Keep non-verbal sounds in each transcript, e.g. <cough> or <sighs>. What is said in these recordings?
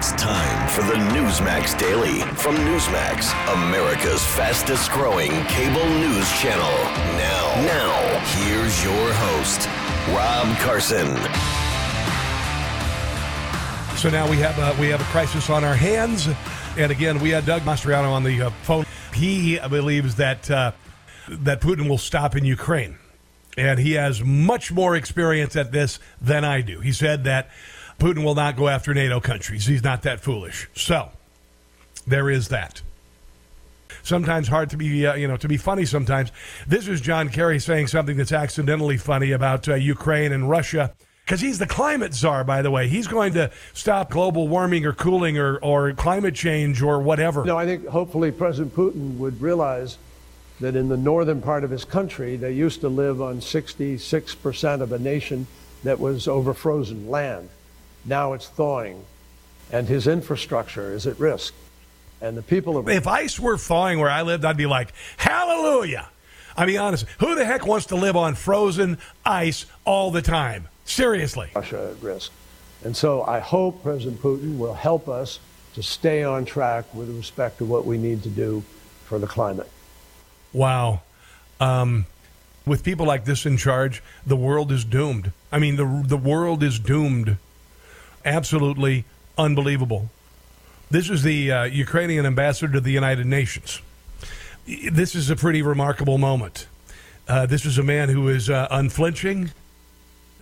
It's time for the Newsmax Daily from Newsmax, America's fastest growing cable news channel. Now, now, here's your host, Rob Carson. So now we have a, we have a crisis on our hands, and again we had Doug Mastriano on the uh, phone. He believes that uh, that Putin will stop in Ukraine, and he has much more experience at this than I do. He said that Putin will not go after NATO countries. He's not that foolish. So there is that. Sometimes hard to be, uh, you know, to be funny. Sometimes this is John Kerry saying something that's accidentally funny about uh, Ukraine and Russia because he's the climate czar, by the way. He's going to stop global warming or cooling or, or climate change or whatever. No, I think hopefully President Putin would realize that in the northern part of his country, they used to live on 66% of a nation that was over frozen land. Now it's thawing, and his infrastructure is at risk. And the people of. If ice were thawing where I lived, I'd be like, hallelujah. I mean, honest, who the heck wants to live on frozen ice all the time? Seriously. Russia at risk. And so I hope President Putin will help us to stay on track with respect to what we need to do for the climate. Wow. Um, with people like this in charge, the world is doomed. I mean, the, the world is doomed. Absolutely unbelievable. This is the uh, Ukrainian ambassador to the United Nations. This is a pretty remarkable moment. Uh, this is a man who is uh, unflinching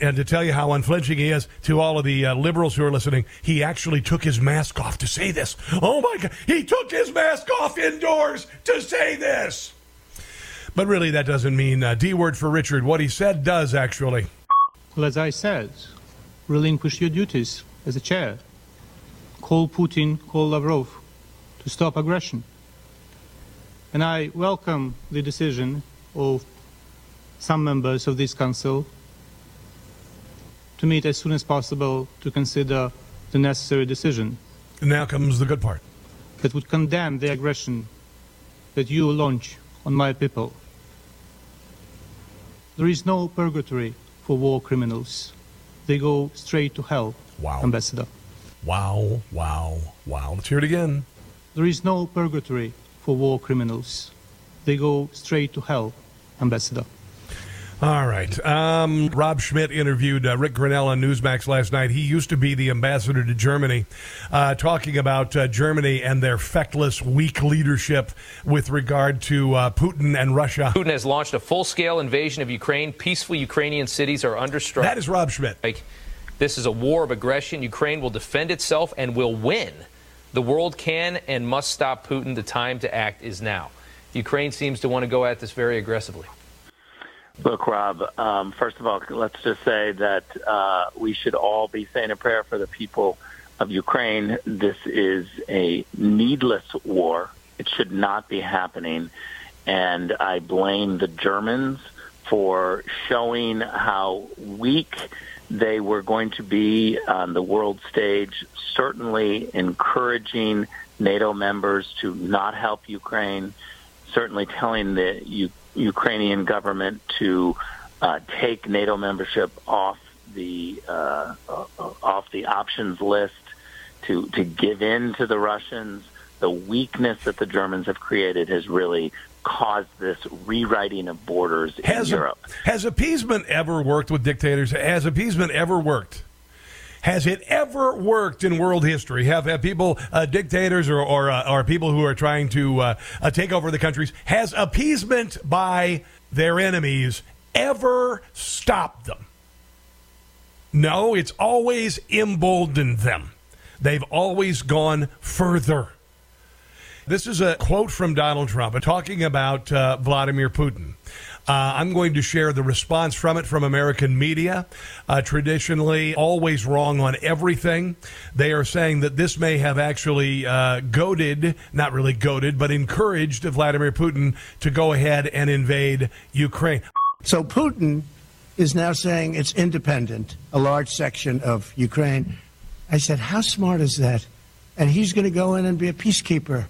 and to tell you how unflinching he is to all of the uh, liberals who are listening, he actually took his mask off to say this. Oh my God, he took his mask off indoors to say this. But really, that doesn't mean uh, D word for Richard. What he said does actually. Well, as I said, relinquish your duties as a chair. Call Putin, call Lavrov to stop aggression. And I welcome the decision of some members of this council to meet as soon as possible to consider the necessary decision. And now comes the good part. That would condemn the aggression that you launch on my people. There is no purgatory for war criminals. They go straight to hell, wow. Ambassador. Wow, wow, wow. Let's hear it again. There is no purgatory for war criminals. They go straight to hell, Ambassador. All right. Um, Rob Schmitt interviewed uh, Ric Grenell on Newsmax last night. He used to be the ambassador to Germany, uh, talking about uh, Germany and their feckless, weak leadership with regard to uh, Putin and Russia. Putin has launched a full scale invasion of Ukraine. Peaceful Ukrainian cities are under strike. That is Rob Schmitt. This is a war of aggression. Ukraine will defend itself and will win. The world can and must stop Putin. The time to act is now. Ukraine seems to want to go at this very aggressively. Look, Rob, um, first of all, let's just say that uh, we should all be saying a prayer for the people of Ukraine. This is a needless war. It should not be happening. And I blame the Germans for showing how weak they were going to be on the world stage, certainly encouraging NATO members to not help Ukraine, certainly telling the Ukrainian government to uh, take NATO membership off the uh, uh, off the options list, to to give in to the Russians. The weakness that the Germans have created has really caused this rewriting of borders has in Europe. Has appeasement ever worked with dictators? Has appeasement ever worked? Has it ever worked in world history? Have, have people, uh, dictators or, or, uh, or, people who are trying to uh, uh, take over the countries, has appeasement by their enemies ever stopped them? No, it's always emboldened them. They've always gone further. This is a quote from Donald Trump talking about uh, Vladimir Putin. Uh, I'm going to share the response from it from American media. Uh, traditionally, always wrong on everything. They are saying that this may have actually uh, goaded, not really goaded, but encouraged Vladimir Putin to go ahead and invade Ukraine. So Putin is now saying it's independent, a large section of Ukraine. I said, How smart is that? And he's going to go in and be a peacekeeper.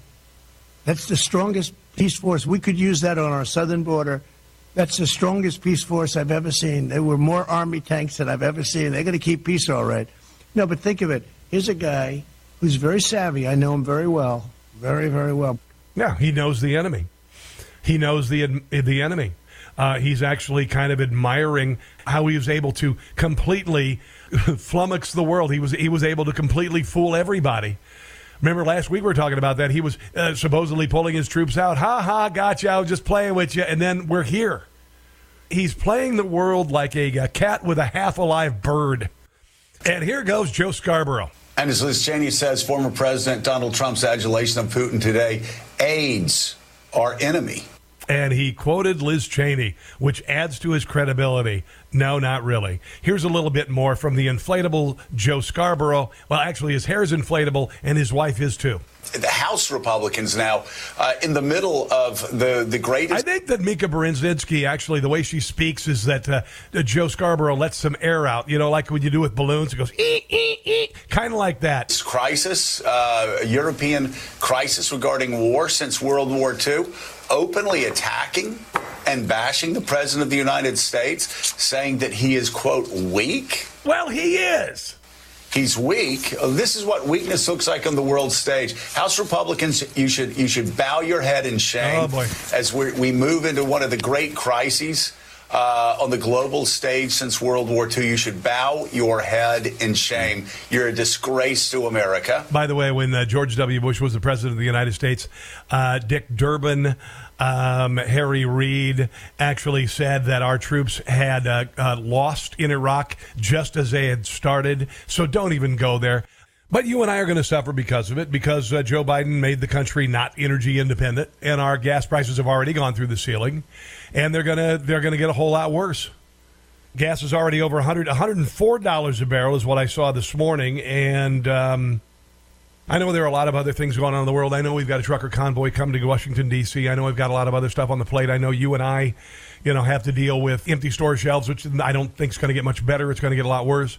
That's the strongest peace force. We could use that on our southern border that's the strongest peace force I've ever seen. There were more army tanks than I've ever seen. They're going to keep peace all right. No, but think of it. Here's a guy who's very savvy. I know him very well, very, very well. Yeah, he knows the enemy. He knows the the enemy. Uh, he's actually kind of admiring how he was able to completely <laughs> flummox the world. He was he was able to completely fool everybody. Remember last week we were talking about that. He was uh, supposedly pulling his troops out. Ha ha, gotcha. I was just playing with you, and then we're here. He's playing the world like a, a cat with a half alive bird. And here goes Joe Scarborough. And as Liz Cheney says, former President Donald Trump's adulation of Putin today aids our enemy. And he quoted Liz Cheney, which adds to his credibility. No, not really. Here's a little bit more from the inflatable Joe Scarborough. Well, actually, his hair is inflatable, and his wife is too the House Republicans now uh, in the middle of the the greatest. I think that Mika Brzezinski actually the way she speaks is that uh, Joe Scarborough lets some air out. You know, like when you do with balloons, it goes ee, ee, ee, kind of like that. This crisis, uh, European crisis regarding war since World War II, openly attacking and bashing the president of the United States, saying that he is quote weak. Well, he is. He's weak. This is what weakness looks like on the world stage. House Republicans, you should you should bow your head in shame oh as we we move into one of the great crises uh, on the global stage since World War II. You should bow your head in shame. You're a disgrace to America. By the way, when uh, George W. Bush was the president of the United States, uh, Dick Durbin um, Harry Reid actually said that our troops had uh, uh, lost in Iraq just as they had started. So don't even go there. But you and I are going to suffer because of it, because uh, Joe Biden made the country not energy independent, and our gas prices have already gone through the ceiling, and they're going to they're going to get a whole lot worse. Gas is already over 100 104 dollars a barrel is what I saw this morning, and um, I know there are a lot of other things going on in the world. I know we've got a trucker convoy coming to Washington D.C. I know we've got a lot of other stuff on the plate. I know you and I, you know, have to deal with empty store shelves, which I don't think is going to get much better. It's going to get a lot worse.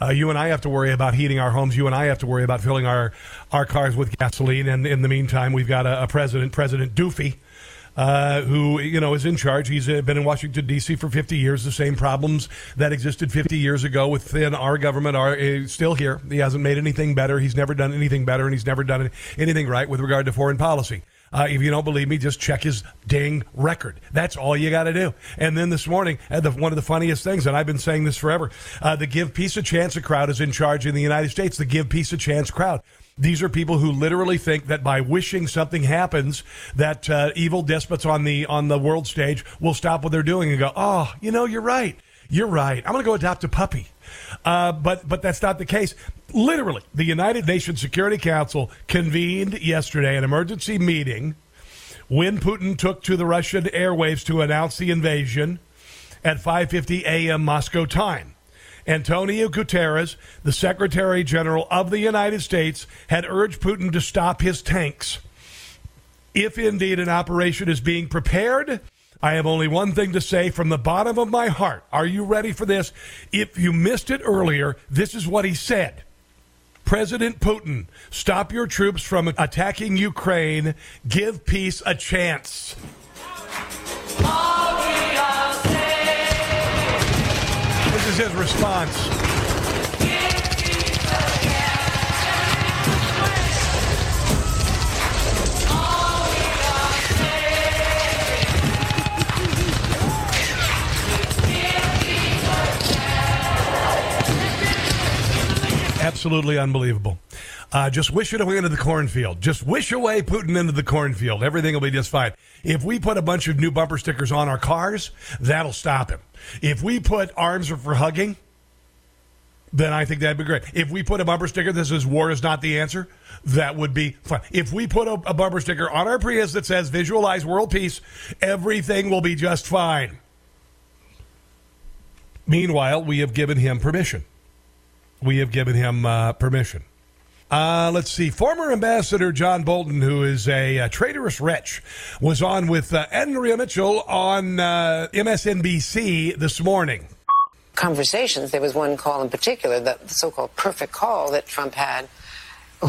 Uh, you and I have to worry about heating our homes. You and I have to worry about filling our our cars with gasoline. And in the meantime, we've got a, a president, President Doofy, uh, who you know is in charge. He's been in Washington D.C. for 50 years. The same problems that existed 50 years ago within our government are uh, still here. He hasn't made anything better. He's never done anything better, and he's never done anything right with regard to foreign policy. Uh, if you don't believe me, just check his dang record. That's all you got to do. And then this morning, uh, the, one of the funniest things, and I've been saying this forever, uh, the Give Peace a Chance crowd is in charge in the United States. The Give Peace a Chance crowd. These are people who literally think that by wishing something happens, that uh, evil despots on the on the world stage will stop what they're doing and go, "Oh, you know, you're right. You're right. I'm going to go adopt a puppy." Uh, but but that's not the case. Literally, the United Nations Security Council convened yesterday an emergency meeting when Putin took to the Russian airwaves to announce the invasion at 5:50 a.m. Moscow time. Antonio Guterres, the Secretary General of the United States, had urged Putin to stop his tanks. If indeed an operation is being prepared, I have only one thing to say from the bottom of my heart. Are you ready for this? If you missed it earlier, this is what he said. President Putin, stop your troops from attacking Ukraine. Give peace a chance. Is his response. Absolutely unbelievable. Uh, just wish it away into the cornfield. Just wish away Putin into the cornfield. Everything will be just fine. If we put a bunch of new bumper stickers on our cars, that'll stop him. If we put arms are for hugging, then I think that'd be great. If we put a bumper sticker that says war is not the answer, that would be fine. If we put a, a bumper sticker on our Prius that says visualize world peace, everything will be just fine. Meanwhile, we have given him permission. We have given him uh, permission. Uh, let's see. Former Ambassador John Bolton, who is a, a traitorous wretch, was on with uh, Andrea Mitchell on uh, MSNBC this morning. Conversations. There was one call in particular, the so-called perfect call that Trump had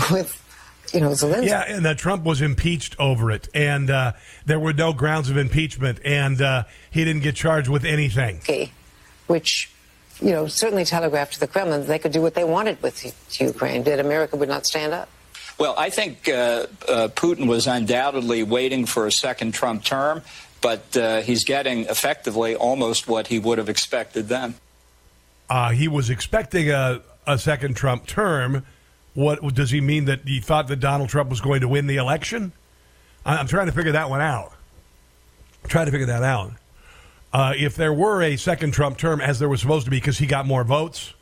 with you know, Zelensky. Yeah, and that Trump was impeached over it, and uh, there were no grounds of impeachment, and uh, he didn't get charged with anything. Which you know, certainly telegraphed to the Kremlin that they could do what they wanted with Ukraine, that America would not stand up. Well, I think uh, uh, Putin was undoubtedly waiting for a second Trump term, but uh, he's getting effectively almost what he would have expected then. Uh, he was expecting a, a second Trump term. What does he mean that he thought that Donald Trump was going to win the election? I'm trying to figure that one out. I'm trying to figure that out. Uh, if there were a second Trump term, as there was supposed to be, because he got more votes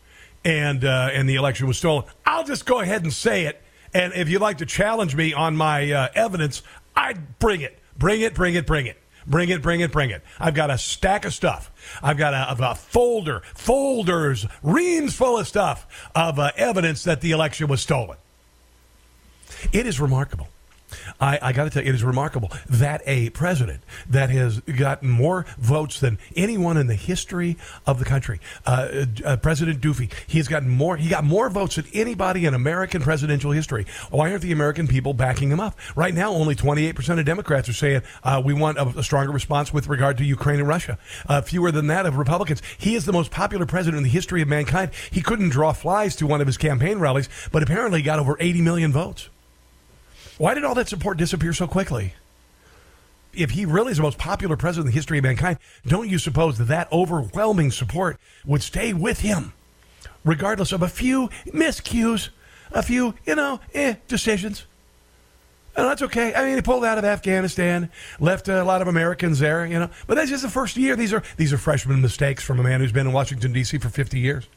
and uh, and the election was stolen, I'll just go ahead and say it. And if you'd like to challenge me on my uh, evidence, I'd bring it, bring it, bring it, bring it. Bring it, bring it, bring it. I've got a stack of stuff. I've got a, a folder, folders, reams full of stuff of uh, evidence that the election was stolen. It is remarkable I, I got to tell you, it is remarkable that a president that has gotten more votes than anyone in the history of the country, uh, uh, President Doof, he has gotten more. He got more votes than anybody in American presidential history. Why aren't the American people backing him up? Right now, only 28 percent of Democrats are saying uh, we want a, a, stronger response with regard to Ukraine and Russia. Uh, fewer than that of Republicans. He is the most popular president in the history of mankind. He couldn't draw flies to one of his campaign rallies, but apparently got over 80 million votes. Why did all that support disappear so quickly? If he really is the most popular president in the history of mankind, don't you suppose that that overwhelming support would stay with him, regardless of a few miscues, a few, you know, eh, decisions? And that's okay. I mean, he pulled out of Afghanistan, left a lot of Americans there, you know. But that's just the first year. These are these are freshman mistakes from a man who's been in Washington D.C. for 50 years.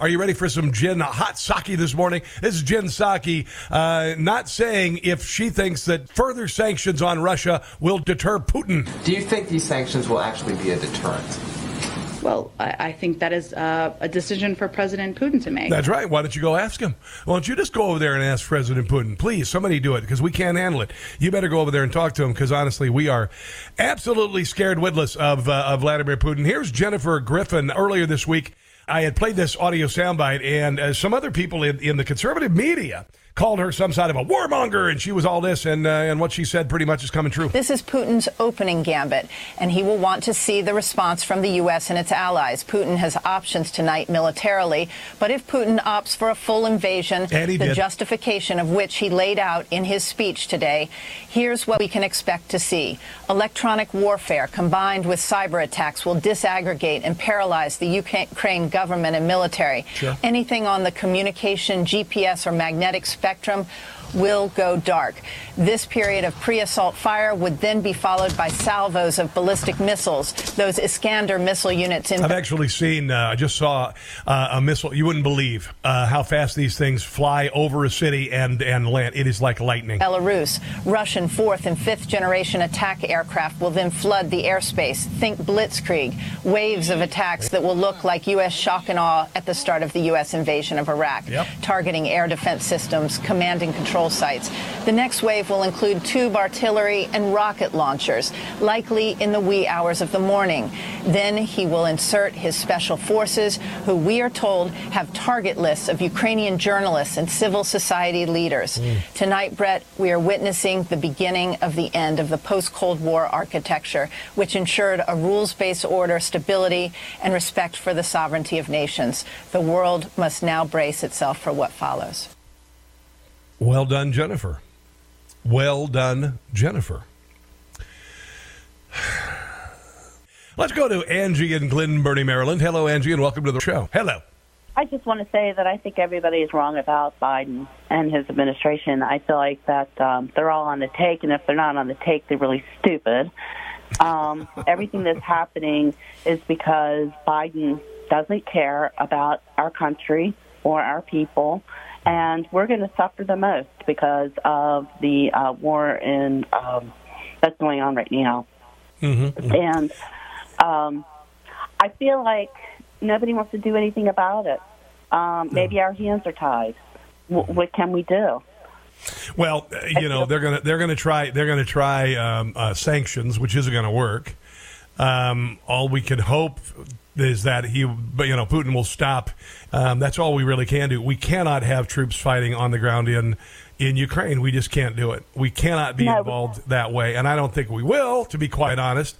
Are you ready for some gin hot sake this morning? This is Jen Psaki, uh, not saying if she thinks that further sanctions on Russia will deter Putin. Do you think these sanctions will actually be a deterrent? Well, I, I think that is uh, a decision for President Putin to make. That's right. Why don't you go ask him? Why don't you just go over there and ask President Putin? Please, somebody do it because we can't handle it. You better go over there and talk to him because honestly, we are absolutely scared witless of, uh, of Vladimir Putin. Here's Jennifer Griffin earlier this week I had played this audio soundbite, and uh, some other people in, in the conservative media called her some sort of a warmonger, and she was all this, and uh, and what she said pretty much is coming true. This is Putin's opening gambit, and he will want to see the response from the U.S. and its allies. Putin has options tonight militarily, but if Putin opts for a full invasion, the did. justification of which he laid out in his speech today, here's what we can expect to see: electronic warfare combined with cyber attacks will disaggregate and paralyze the Ukraine government and military. Sure. Anything on the communication, GPS, or magnetic spectrum spectrum will go dark. This period of pre-assault fire would then be followed by salvos of ballistic missiles, those Iskander missile units. In I've actually seen, uh, I just saw uh, a missile. You wouldn't believe uh, how fast these things fly over a city and, and land. It is like lightning. Belarus, Russian fourth and fifth generation attack aircraft will then flood the airspace. Think blitzkrieg, waves of attacks that will look like U.S. shock and awe at the start of the U.S. invasion of Iraq, yep. targeting air defense systems, command and control sites. The next wave will include tube artillery and rocket launchers, likely in the wee hours of the morning. Then he will insert his special forces, who we are told have target lists of Ukrainian journalists and civil society leaders. Mm. Tonight, Brett, we are witnessing the beginning of the end of the post-Cold War architecture, which ensured a rules-based order, stability, and respect for the sovereignty of nations. The world must now brace itself for what follows. Well done, Jennifer. Well done, Jennifer. <sighs> Let's go to Angie in Glen Burnie, Maryland. Hello, Angie, and welcome to the show. Hello. I just want to say that I think everybody is wrong about Biden and his administration. I feel like that um, they're all on the take, and if they're not on the take, they're really stupid. Um, <laughs> everything that's happening is because Biden doesn't care about our country or our people and we're going to suffer the most because of the uh, war in um, that's going on right now. Mm-hmm. And um, I feel like nobody wants to do anything about it. Um, maybe our hands are tied. W- what can we do? Well, uh, you know they're gonna they're gonna try they're gonna try um, uh, sanctions, which isn't going to work. Um, all we can hope is that he, but you know, Putin will stop Um, that's all we really can do. We cannot have troops fighting on the ground in in Ukraine. We just can't do it. We cannot be No. involved that way, and I don't think we will, to be quite honest.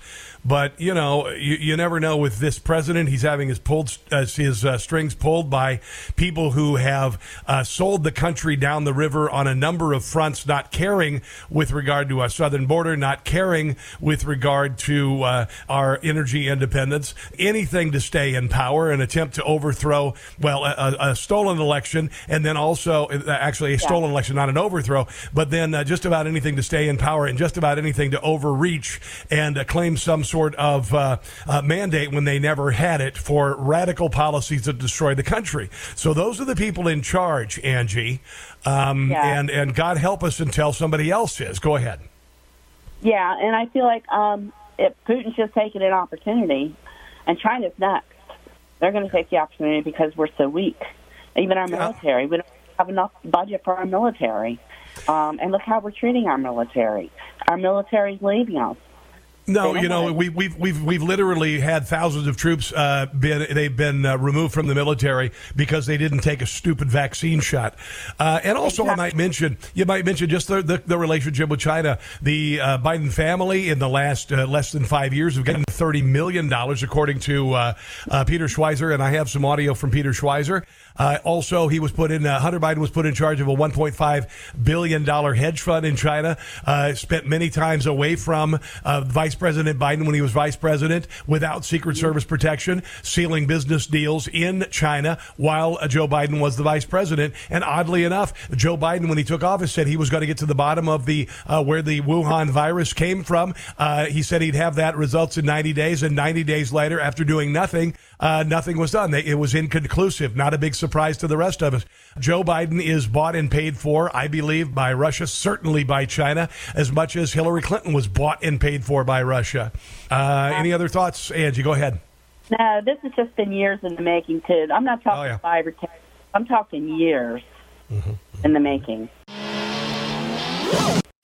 But you know, you, you never know with this president. He's having his pulled uh, his uh, strings pulled by people who have uh, sold the country down the river on a number of fronts, not caring with regard to our southern border, not caring with regard to uh, our energy independence, anything to stay in power, and attempt to overthrow well a, a- stolen election, and then also uh, actually a stolen election, not an overthrow, but then uh, just about anything to stay in power, and just about anything to overreach and uh, claim some sort of uh, uh, mandate when they never had it for radical policies that destroy the country. So those are the people in charge, Angie, um, Yeah. and and God help us until somebody else is. Go ahead. Yeah, and I feel like um, if Putin's just taking an opportunity, and China's next. They're going to take the opportunity because we're so weak. Even our military, we don't have enough budget for our military. Um, and look how we're treating our military. Our military's leaving us. No, They you know, we, we've we've we've literally had thousands of troops uh, been they've been uh, removed from the military because they didn't take a stupid vaccine shot. Uh, and also, I might mention you might mention just the the, the relationship with China. The uh, Biden family in the last uh, less than five years have gotten thirty million dollars, according to uh, uh, Peter Schweizer, and I have some audio from Peter Schweizer. Uh, also, he was put in. Uh, Hunter Biden was put in charge of a 1.5 billion dollar hedge fund in China. Uh, spent many times away from uh, Vice President Biden when he was vice president, without Secret Service protection, sealing business deals in China while uh, Joe Biden was the vice president. And oddly enough, Joe Biden, when he took office, said he was going to get to the bottom of the uh, where the Wuhan virus came from. Uh, he said he'd have that results in 90 days, and 90 days later, after doing nothing, uh, nothing was done. They, it was inconclusive. Not a big surprise to the rest of us. Joe Biden is bought and paid for, I believe, by Russia, certainly by China, as much as Hillary Clinton was bought and paid for by Russia. Uh, any other thoughts, Angie? Go ahead. No, this has just been years in the making, too. I'm not talking Oh, yeah. five or ten. I'm talking years in the making.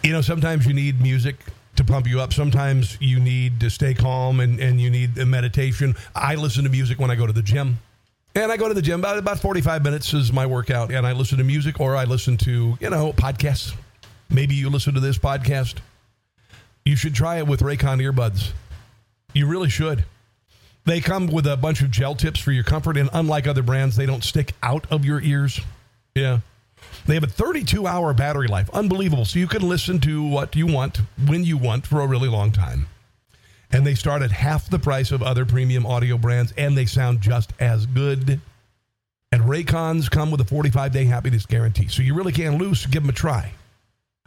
You know, sometimes you need music to pump you up. Sometimes you need to stay calm and, and you need a meditation. I listen to music when I go to the gym. And I go to the gym about, about 45 minutes is my workout. And I listen to music or I listen to, you know, podcasts. Maybe you listen to this podcast. You should try it with Raycon earbuds. You really should. They come with a bunch of gel tips for your comfort. And unlike other brands, they don't stick out of your ears. Yeah. They have a 32 hour battery life. Unbelievable. So you can listen to what you want when you want for a really long time. And they start at half the price of other premium audio brands, and they sound just as good. And Raycons come with a 45 day happiness guarantee. So you really can't lose. Give them a try.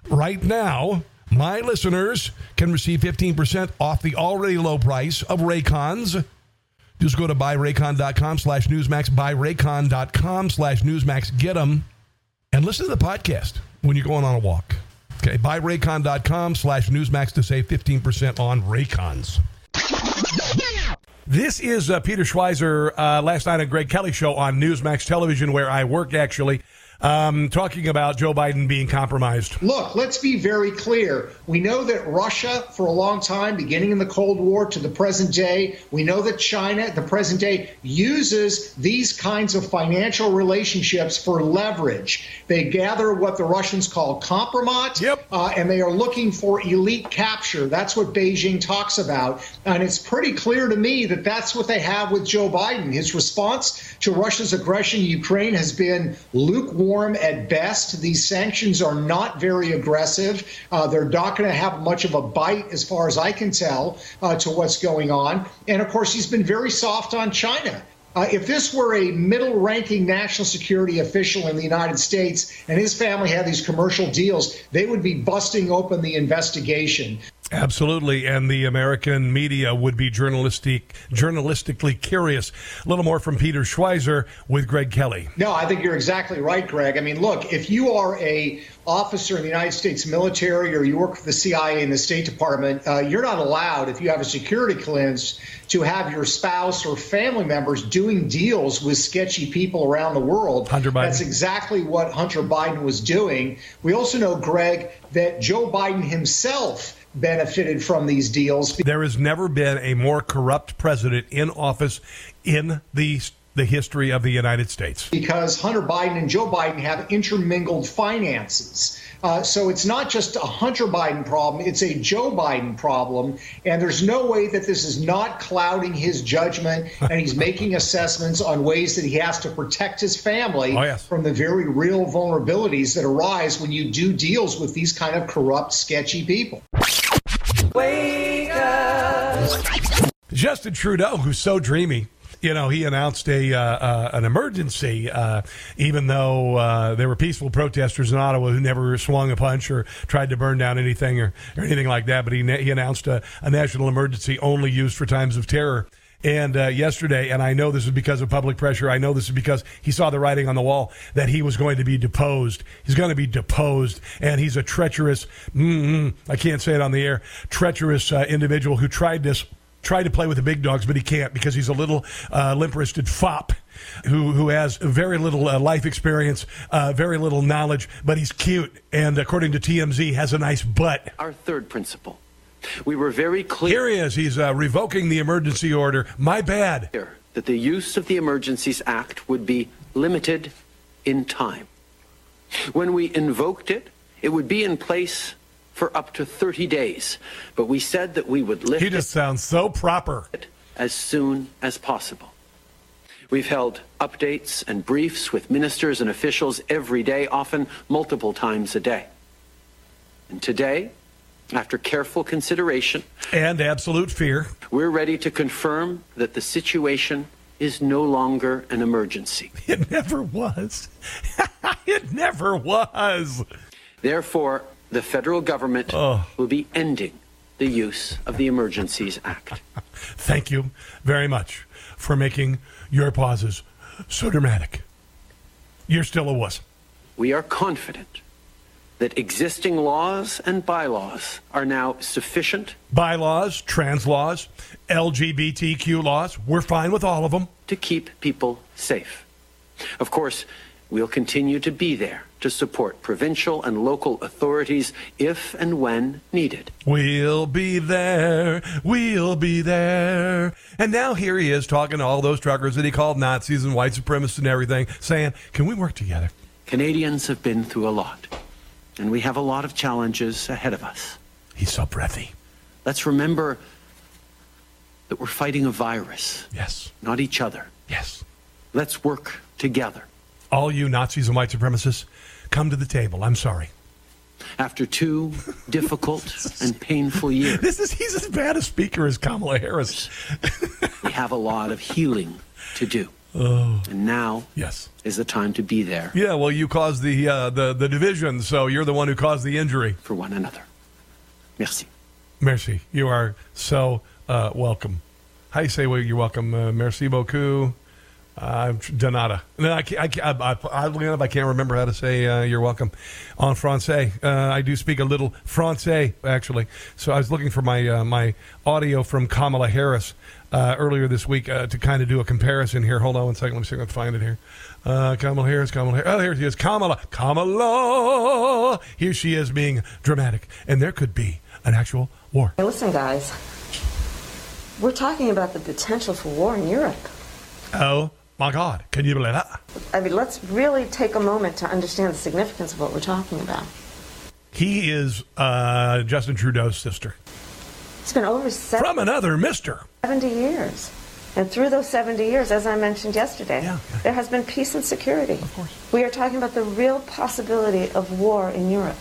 Right now, my listeners can receive 15% off the already low price of Raycons. Just go to buyraycon.com slash newsmax, buyraycon.com slash newsmax. Get them and listen to the podcast when you're going on a walk. Okay, buyraycon.com slash newsmax to save 15% on Raycons. This is uh, Peter Schweizer uh, last night on Greg Kelly show on Newsmax television where I work actually um, talking about Joe Biden being compromised. Look, let's be very clear. We know that Russia, for a long time, beginning in the Cold War to the present day, we know that China, at the present day, uses these kinds of financial relationships for leverage. They gather what the Russians call compromise, uh, and they are looking for elite capture. That's what Beijing talks about. And it's pretty clear to me that that's what they have with Joe Biden. His response to Russia's aggression in Ukraine has been lukewarm at best. These sanctions are not very aggressive. Uh, they're not going to have much of a bite, as far as I can tell, uh, to what's going on. And of course, he's been very soft on China. Uh, if this were a middle ranking national security official in the United States and his family had these commercial deals, they would be busting open the investigation. Absolutely, and the American media would be journalistic, journalistically curious. A little more from Peter Schweizer with Greg Kelly. No, I think you're exactly right, Greg. I mean, look, if you are a officer in the United States military or you work for the CIA and the State Department, uh, you're not allowed, if you have a security clearance, to have your spouse or family members doing deals with sketchy people around the world. Hunter Biden. That's exactly what Hunter Biden was doing. We also know, Greg, that Joe Biden himself benefited from these deals. There has never been a more corrupt president in office in the the history of the United States. Because Hunter Biden and Joe Biden have intermingled finances. Uh, so it's not just a Hunter Biden problem, it's a Joe Biden problem. And there's no way that this is not clouding his judgment <laughs> and he's making assessments on ways that he has to protect his family oh, yes. from the very real vulnerabilities that arise when you do deals with these kind of corrupt, sketchy people. Wake up. Justin Trudeau, who's so dreamy, you know, he announced a uh, uh, an emergency, uh, even though uh, there were peaceful protesters in Ottawa who never swung a punch or tried to burn down anything or, or anything like that. But he he announced a, a national emergency only used for times of terror. And uh, yesterday, and I know this is because of public pressure. I know this is because he saw the writing on the wall that he was going to be deposed. He's going to be deposed, and he's a treacherous. I can't say it on the air. Treacherous uh, individual who tried this tried to play with the big dogs, but he can't because he's a little uh, limp-wristed fop who who has very little uh, life experience, uh, very little knowledge, but he's cute and according to TMZ has a nice butt. Our third principle. We were very clear. Here he is. He's uh, revoking the emergency order. My bad. That the use of the Emergencies Act would be limited in time. When we invoked it, it would be in place for up to 30 days. But we said that we would lift He just sounds so proper. as soon as possible. We've held updates and briefs with ministers and officials every day, often multiple times a day. And today, after careful consideration and absolute fear, we're ready to confirm that the situation is no longer an emergency. <laughs> It never was. <laughs> it never was. Therefore, the federal government Oh. will be ending the use of the Emergencies Act. <laughs> Thank you very much for making your pauses so dramatic. You're still a wuss. We are confident that existing laws and bylaws are now sufficient Bylaws, trans laws, LGBTQ laws, we're fine with all of them. to keep people safe. Of course, we'll continue to be there to support provincial and local authorities if and when needed. We'll be there. We'll be there. And now here he is talking to all those truckers that he called Nazis and white supremacists and everything, saying, Can we work together? Canadians have been through a lot, and we have a lot of challenges ahead of us. He's so breathy. Let's remember that we're fighting a virus. Yes. Not each other. Yes. Let's work together. All you Nazis and white supremacists, come to the table. I'm sorry. After two <laughs> difficult and painful years, This is he's as bad a speaker as Kamala Harris. we have a lot of healing to do. Oh. And now Yes. is the time to be there Yeah, well, you caused the uh, the the division, so you're the one who caused the injury. for one another. Merci. Merci. You are so uh, welcome. How you say well, you're welcome? Uh, merci beaucoup. Uh, Donata. No, I, can't, I, can't- I, I, oddly enough, I can't remember how to say uh, you're welcome en français. Uh, I do speak a little français, actually. So I was looking for my uh, my audio from Kamala Harris uh, earlier this week uh, to kind of do a comparison here. Hold on one second. Let me see if I can find it here. Uh, Kamala Harris, Kamala Harris. Oh, here she is. Kamala. Kamala. Here she is being dramatic. And there could be an actual war. Hey, listen, guys. We're talking about the potential for war in Europe. Oh, my God. Can you believe that? I mean, let's really take a moment to understand the significance of what we're talking about. He is uh, Justin Trudeau's sister. It's been over seven- From another mister. 70 years. And through those 70 years, as I mentioned yesterday, there has been peace and security. Of course. We are talking about the real possibility of war in Europe.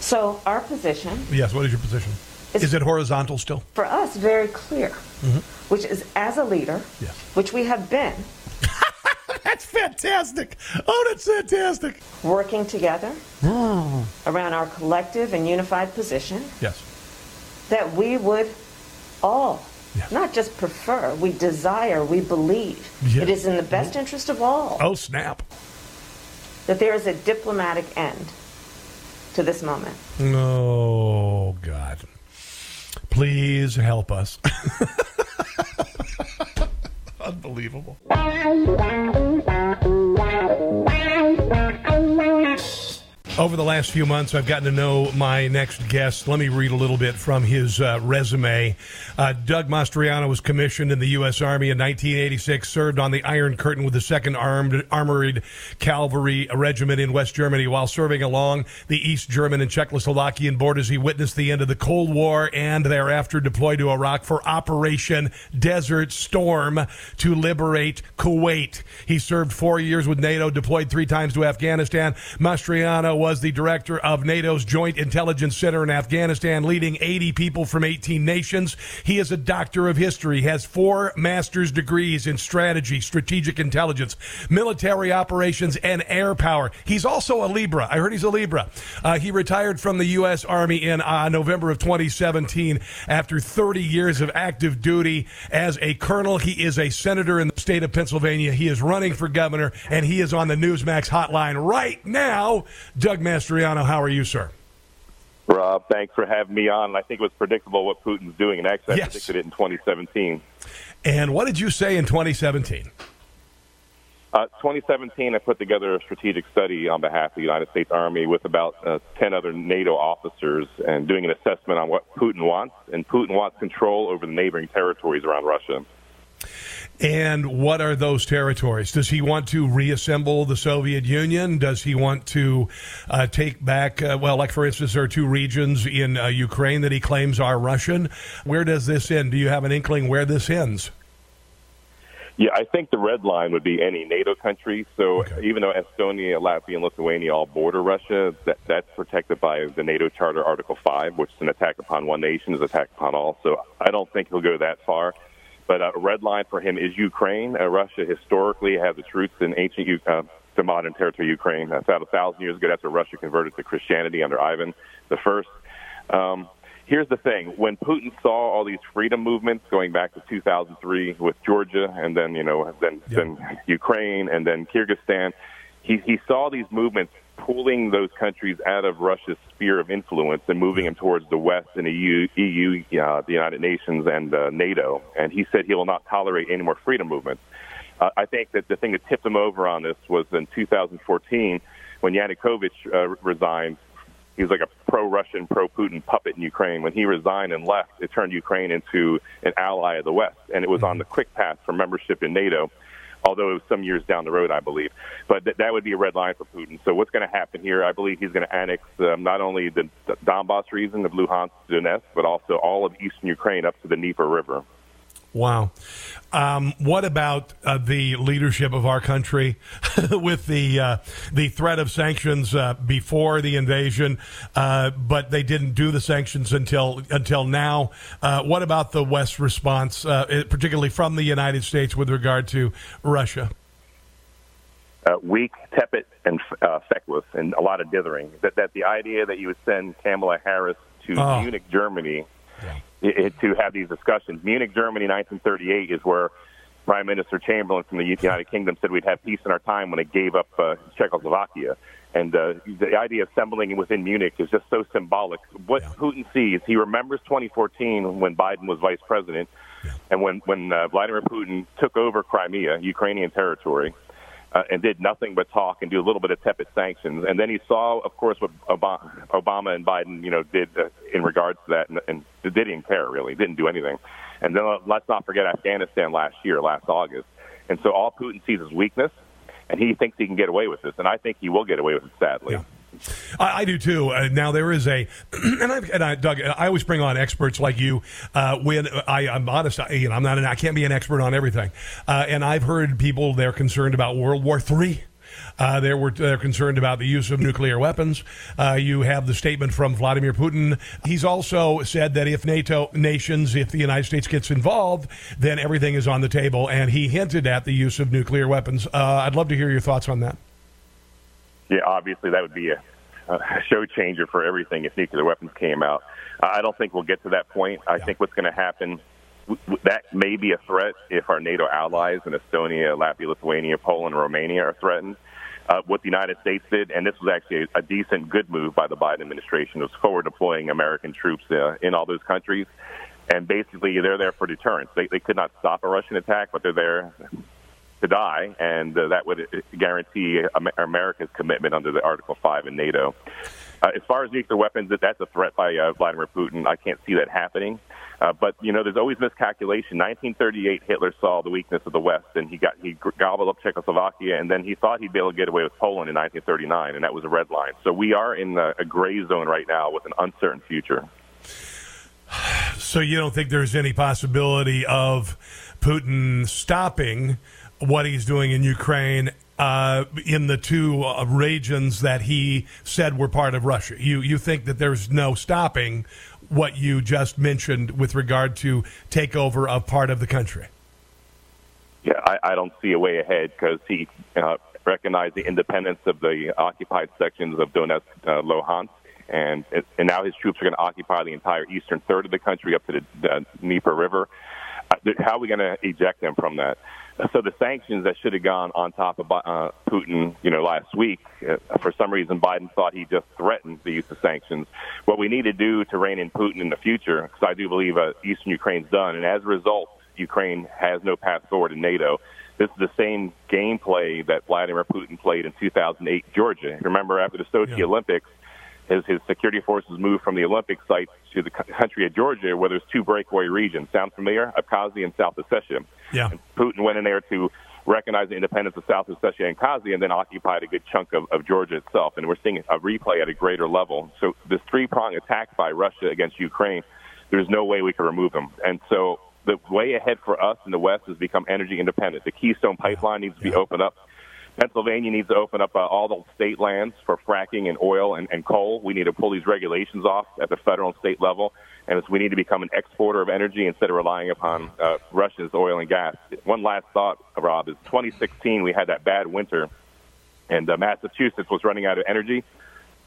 So our position, Yes, what is your position? is it horizontal still? for us, very clear, Mhm. which is as a leader, Yes. which we have been, <laughs> That's fantastic. Oh, that's fantastic. working together around our collective and unified position Yes. That we would all not just prefer, we desire, we believe Yeah. it is in the best mm-hmm. interest of all Oh, snap. that there is a diplomatic end to this moment. Oh, God. Please help us. <laughs> Unbelievable. <laughs> Over the last few months, I've gotten to know my next guest. Let me read a little bit from his uh, resume. Uh, Doug Mastriano was commissioned in the U.S. Army in 1986, served on the Iron Curtain with the 2nd Armed Armored Cavalry Regiment in West Germany. While serving along the East German and Czechoslovakian borders, he witnessed the end of the Cold War and thereafter deployed to Iraq for Operation Desert Storm to liberate Kuwait. He served four years with NATO, deployed three times to Afghanistan. Mastriano was the director of NATO's Joint Intelligence Center in Afghanistan, leading 80 people from 18 nations. He is a doctor of history, has four master's degrees in strategy, strategic intelligence, military operations, and air power. He's also a Libra. I heard he's a Libra. Uh, he retired from the U.S. Army in uh, November of 2017 after 30 years of active duty as a colonel. He is a senator in the state of Pennsylvania. He is running for governor, and he is on the Newsmax hotline right now. Doug Mastriano, how are you, sir? Rob, thanks for having me on. I think it was predictable what Putin's doing, and actually, I Yes. predicted it in 2017. And what did you say in 2017? Uh, 2017, I put together a strategic study on behalf of the United States Army with about uh, 10 other NATO officers and doing an assessment on what Putin wants. And Putin wants control over the neighboring territories around Russia. And what are those territories? Does he want to reassemble the Soviet Union? Does he want to uh, take back, uh, well, like for instance, there are two regions in uh, Ukraine that he claims are Russian. Where does this end? Do you have an inkling where this ends? Yeah, I think the red line would be any NATO country. So even though Estonia, Latvia, and Lithuania all border Russia, that, that's protected by the NATO Charter Article 5, which is an attack upon one nation is an attack upon all. So I don't think he'll go that far. But a red line for him is Ukraine. Uh, Russia historically has its roots in ancient uh, to modern territory Ukraine. That's about a thousand years ago. That's where Russia converted to Christianity under Ivan the First. Um, here's the thing: when Putin saw all these freedom movements going back to 2003 with Georgia, and then you know, then then Ukraine, and then Kyrgyzstan, he he saw these movements pulling those countries out of Russia's sphere of influence and moving them towards the West and the EU, EU uh, the United Nations, and uh, NATO. And he said he will not tolerate any more freedom movements. Uh, I think that the thing that tipped him over on this was in 2014 when Yanukovych uh, resigned. He was like a pro-Russian, pro-Putin puppet in Ukraine. When he resigned and left, it turned Ukraine into an ally of the West, and it was on the quick path for membership in NATO. Although it was some years down the road, I believe, but th- that would be a red line for Putin. So what's going to happen here? I believe he's going to annex um, not only the, Donbass region of Luhansk, Donetsk, but also all of eastern Ukraine up to the Dnieper River. Wow. Um, what about uh, the leadership of our country <laughs> with the uh, the threat of sanctions uh, before the invasion, uh, but they didn't do the sanctions until until now? Uh, what about the West's response, uh, particularly from the United States, with regard to Russia? uh, weak, tepid, and uh, feckless, and a lot of dithering. That that the idea that you would send Kamala Harris to Oh. Munich, Germany, i- i- to have these discussions. Munich, Germany, 1938 is where Prime Minister Chamberlain from the United Kingdom said we'd have peace in our time when it gave up uh, Czechoslovakia. And uh, the idea of assembling within Munich is just so symbolic. What Putin sees, he remembers 2014 when Biden was vice president, and when when uh, Vladimir Putin took over Crimea, Ukrainian territory, uh, and did nothing but talk and do a little bit of tepid sanctions. And then he saw, of course, what Obama, and Biden, you know, did uh, in regards to that, and, and didn't care really, didn't do anything. And then uh, let's not forget Afghanistan last year, last August. And so all Putin sees is weakness, and he thinks he can get away with this, and I think he will get away with it. Sadly. I, I do too. Uh, now there is a, <clears throat> and I, and I, Doug, I always bring on experts like you. Uh, when I, I'm honest, I, you know, I'm not, an, I can't be an expert on everything. Uh, and I've heard people they're concerned about World War Three. Uh, they were they're concerned about the use of nuclear weapons. Uh, you have the statement from Vladimir Putin. He's also said that if NATO nations, if the United States gets involved, then everything is on the table. And he hinted at the use of nuclear weapons. Uh, I'd love to hear your thoughts on that. Yeah, obviously that would be a, a show changer for everything if nuclear weapons came out. I don't think we'll get to that point. I think what's going to happen that may be a threat if our NATO allies in Estonia, Latvia, Lithuania, Poland, and Romania are threatened. Uh, what the United States did, and this was actually a, a decent, good move by the Biden administration, was forward deploying American troops uh, in all those countries. And basically, they're there for deterrence. They, they could not stop a Russian attack, but they're there to die, and uh, that would uh, guarantee America's commitment under the Article 5 in NATO. Uh, as far as nuclear weapons, that's a threat by uh, Vladimir Putin. I can't see that happening. Uh, but you know, there's always miscalculation. 1938, Hitler saw the weakness of the West, and he got he gobbled up Czechoslovakia, and then he thought he'd be able to get away with Poland in 1939, and that was a red line. So we are in a, a gray zone right now with an uncertain future. So you don't think there's any possibility of Putin stopping what he's doing in Ukraine uh, in the two uh, regions that he said were part of Russia. You you think that there's no stopping what you just mentioned with regard to takeover of part of the country? Yeah, I, I don't see a way ahead because he uh, recognized the independence of the occupied sections of Donetsk, uh, Luhansk, and and now his troops are going to occupy the entire eastern third of the country up to the, the Dnieper River. Uh, how are we going to eject them from that? So the sanctions that should have gone on top of uh, Putin, you know, last week, uh, for some reason Biden thought he just threatened the use of sanctions. What we need to do to rein in Putin in the future, because I do believe uh, Eastern Ukraine's done, and as a result, Ukraine has no path forward in NATO. This is the same gameplay that Vladimir Putin played in 2008 Georgia. Remember, after the Sochi yeah. Olympics, his, his security forces moved from the Olympic site to the country of Georgia, where there's two breakaway regions. Sound familiar? Abkhazia and South Ossetia. Yeah. And Putin went in there to recognize the independence of South Ossetia and Abkhazia, and then occupied a good chunk of, of Georgia itself. And we're seeing a replay at a greater level. So this three-prong attack by Russia against Ukraine, there's no way we can remove them. And so the way ahead for us in the West is become energy independent. The Keystone Pipeline needs to be opened up Pennsylvania needs to open up uh, all the state lands for fracking and oil and, and coal. We need to pull these regulations off at the federal and state level, and we need to become an exporter of energy instead of relying upon uh, Russia's oil and gas. One last thought, Rob, is 2016 we had that bad winter, and uh, Massachusetts was running out of energy.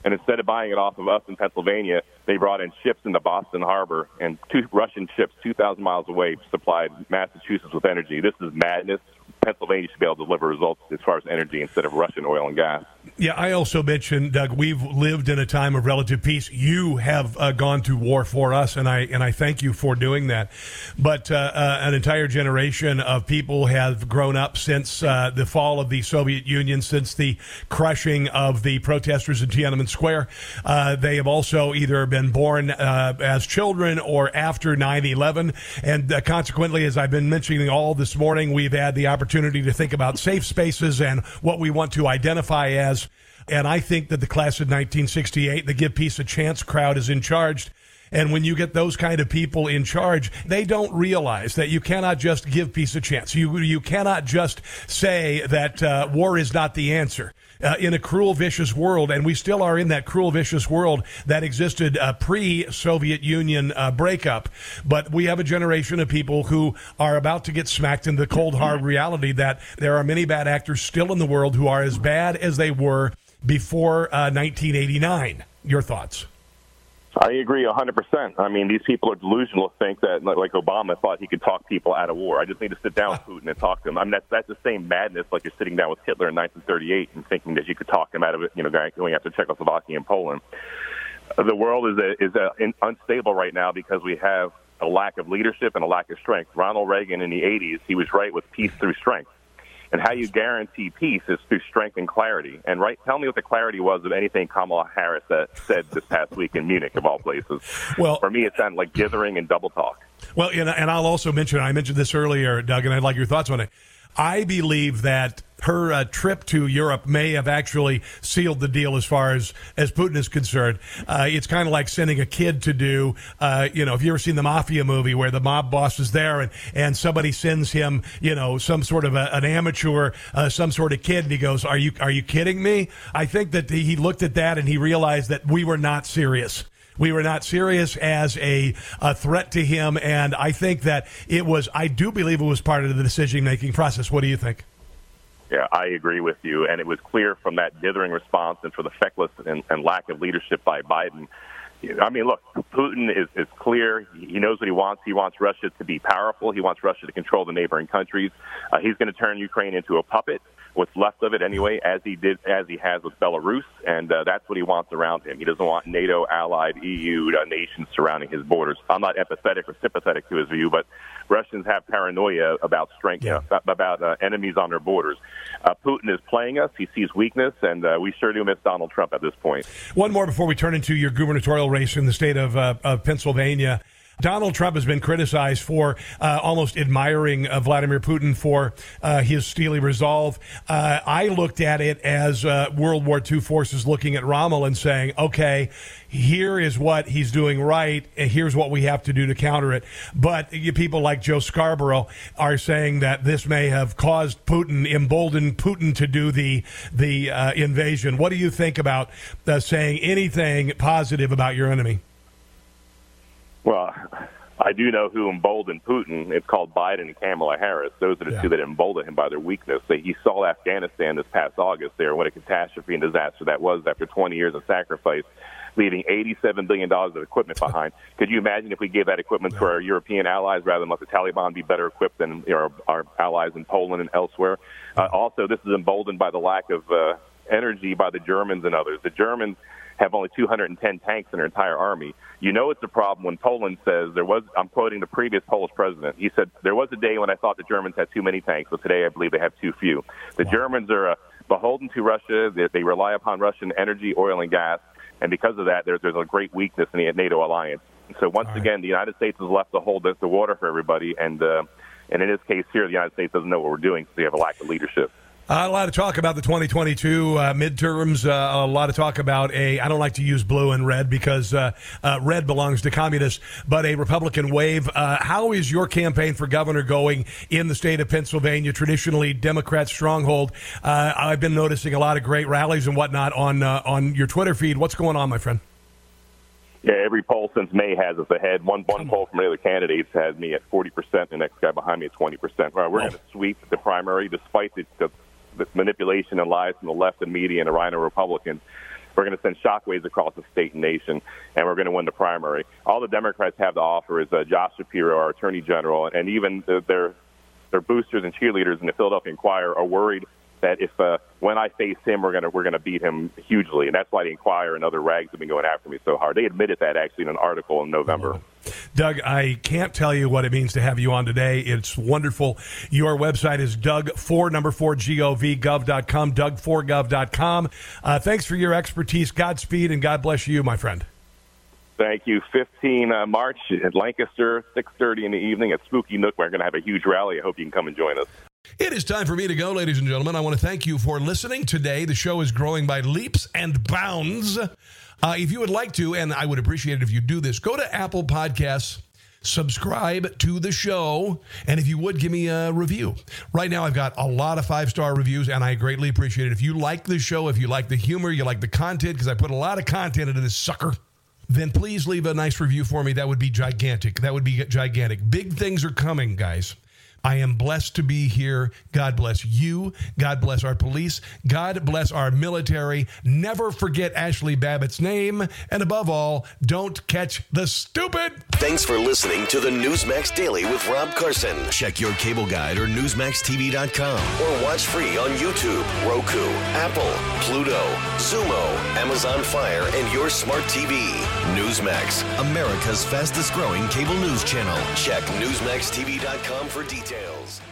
And instead of buying it off of us in Pennsylvania, they brought in ships into Boston Harbor, and two Russian ships 2,000 miles away supplied Massachusetts with energy. This is madness. Pennsylvania should be able to deliver results as far as energy instead of Russian oil and gas. Yeah, I also mentioned, Doug, we've lived in a time of relative peace. You have uh, gone to war for us, and I and I thank you for doing that. But uh, uh, an entire generation of people have grown up since uh, the fall of the Soviet Union, since the crushing of the protesters in Tiananmen Square. Uh, they have also either been born uh, as children or after 9 11. And consequently, as I've been mentioning all this morning, we've had the opportunity to think about safe spaces and what we want to identify as and I think that the class of 1968, the Give Peace a Chance crowd, is in charge. And when you get those kind of people in charge, they don't realize that you cannot just give peace a chance. You you cannot just say that uh, war is not the answer. Uh, in a cruel, vicious world, and we still are in that cruel, vicious world that existed uh, pre-Soviet Union uh, breakup. But we have a generation of people who are about to get smacked in the cold, hard reality that there are many bad actors still in the world who are as bad as they were before uh, 1989. Your thoughts? I agree 100%. I mean, these people are delusional to think that, like Obama thought he could talk people out of war. I just need to sit down with Putin and talk to him. I mean, that's, that's the same madness like you're sitting down with Hitler in 1938 and thinking that you could talk him out of it, you know, going after Czechoslovakia and Poland. The world is, a, is a, in, unstable right now because we have a lack of leadership and a lack of strength. Ronald Reagan in the 80s, he was right with peace through strength. And how you guarantee peace is through strength and clarity. And right, tell me what the clarity was of anything Kamala Harris said this past week in Munich, of all places. Well, for me, it sounded like dithering and double talk. Well, and, and I'll also mention, I mentioned this earlier, Doug, and I'd like your thoughts on it. I believe that her uh, trip to Europe may have actually sealed the deal as far as as Putin is concerned. Uh, it's kind of like sending a kid to do, uh, you know, if you ever seen the mafia movie where the mob boss is there and and somebody sends him, you know, some sort of a, an amateur, uh, some sort of kid, and he goes, "Are you are you kidding me?" I think that he looked at that and he realized that we were not serious. We were not serious as a, a threat to him, and I think that it was. I do believe it was part of the decision making process. What do you think? Yeah, I agree with you, and it was clear from that dithering response and for the feckless and, and lack of leadership by Biden. I mean, look, Putin is, is clear. He knows what he wants. He wants Russia to be powerful. He wants Russia to control the neighboring countries. Uh, he's going to turn Ukraine into a puppet what's left of it anyway, as he did as he has with Belarus, and uh, that's what he wants around him. He doesn't want NATO allied EU uh, nations surrounding his borders. I'm not empathetic or sympathetic to his view, but Russians have paranoia about strength, yeah. you know, about uh, enemies on their borders. Uh, Putin is playing us. He sees weakness, and uh, we sure do miss Donald Trump at this point. One more before we turn into your gubernatorial race in the state of, uh, of Pennsylvania. Donald Trump has been criticized for uh, almost admiring uh, Vladimir Putin for uh, his steely resolve. Uh, I looked at it as uh, World War II forces looking at Rommel and saying, okay, here is what he's doing right, and here's what we have to do to counter it. But you, people like Joe Scarborough are saying that this may have caused Putin, emboldened Putin to do the the uh, invasion. What do you think about saying anything positive about your enemy? Well, I do know who emboldened Putin. It's called Biden and Kamala Harris. Those are the yeah. two that emboldened him by their weakness. He saw Afghanistan this past August there, what a catastrophe and disaster that was after 20 years of sacrifice, leaving $87 billion of equipment behind. <laughs> Could you imagine if we gave that equipment to our European allies rather than let the Taliban be better equipped than you know, our, our allies in Poland and elsewhere? Uh, also, this is emboldened by the lack of uh, energy by the Germans and others. The Germans have only 210 tanks in their entire army. You know it's a problem when Poland says there was, I'm quoting the previous Polish president, he said, there was a day when I thought the Germans had too many tanks, but today I believe they have too few. The wow. Germans are uh, beholden to Russia. They, they rely upon Russian energy, oil, and gas. And because of that, there's, there's a great weakness in the NATO alliance. So once right. again, the United States is left to hold the, the water for everybody. And, uh, and in this case here, the United States doesn't know what we're doing, so we have a lack of leadership. Uh, a lot of talk about the 2022 uh, midterms. Uh, a lot of talk about a. I don't like to use blue and red because uh, uh, red belongs to communists, but a Republican wave. Uh, how is your campaign for governor going in the state of Pennsylvania, traditionally Democrat stronghold? I've been noticing a lot of great rallies and whatnot on on your Twitter feed. What's going on, my friend? Yeah, every poll since May has us ahead. One one poll from the other candidates has me at 40%, the next guy behind me at 20%. Right, we're oh. going to sweep the primary despite the, the manipulation and lies from the left and media and the RINO Republicans. We're going to send shockwaves across the state and nation, and we're going to win the primary. All the Democrats have to offer is uh, Josh Shapiro, our Attorney General, and even their their boosters and cheerleaders in the Philadelphia Inquirer are worried that if uh, when I face him, we're gonna we're gonna beat him hugely, and that's why the Inquirer and other rags have been going after me so hard. They admitted that actually in an article in November. Doug, I can't tell you what it means to have you on today. It's wonderful. Your website is Doug four number four govgov.com, Doug4gov.com. Uh, thanks for your expertise. Godspeed and God bless you, my friend. Thank you. 15 uh, March at Lancaster, 6:30 in the evening at Spooky Nook. We're going to have a huge rally. I hope you can come and join us. It is time for me to go, ladies and gentlemen. I want to thank you for listening today. The show is growing by leaps and bounds. Uh, if you would like to, and I would appreciate it if you do this, go to Apple Podcasts subscribe to the show, and if you would, give me a review. Right now, I've got a lot of five star reviews, and I greatly appreciate it. If you like the show, if you like the humor, you like the content, because I put a lot of content into this sucker, then please leave a nice review for me. That would be gigantic. That would be gigantic. Big things are coming, guys. I am blessed to be here. God bless you. God bless our police. God bless our military. Never forget Ashli Babbitt's name. And above all, don't catch the stupid. Thanks for listening to the Newsmax Daily with Rob Carson. Check your cable guide or NewsmaxTV.com or watch free on YouTube, Roku, Apple, Pluto, Xumo, Amazon Fire, and your smart TV. Newsmax, America's fastest growing cable news channel. Check NewsmaxTV.com for details details.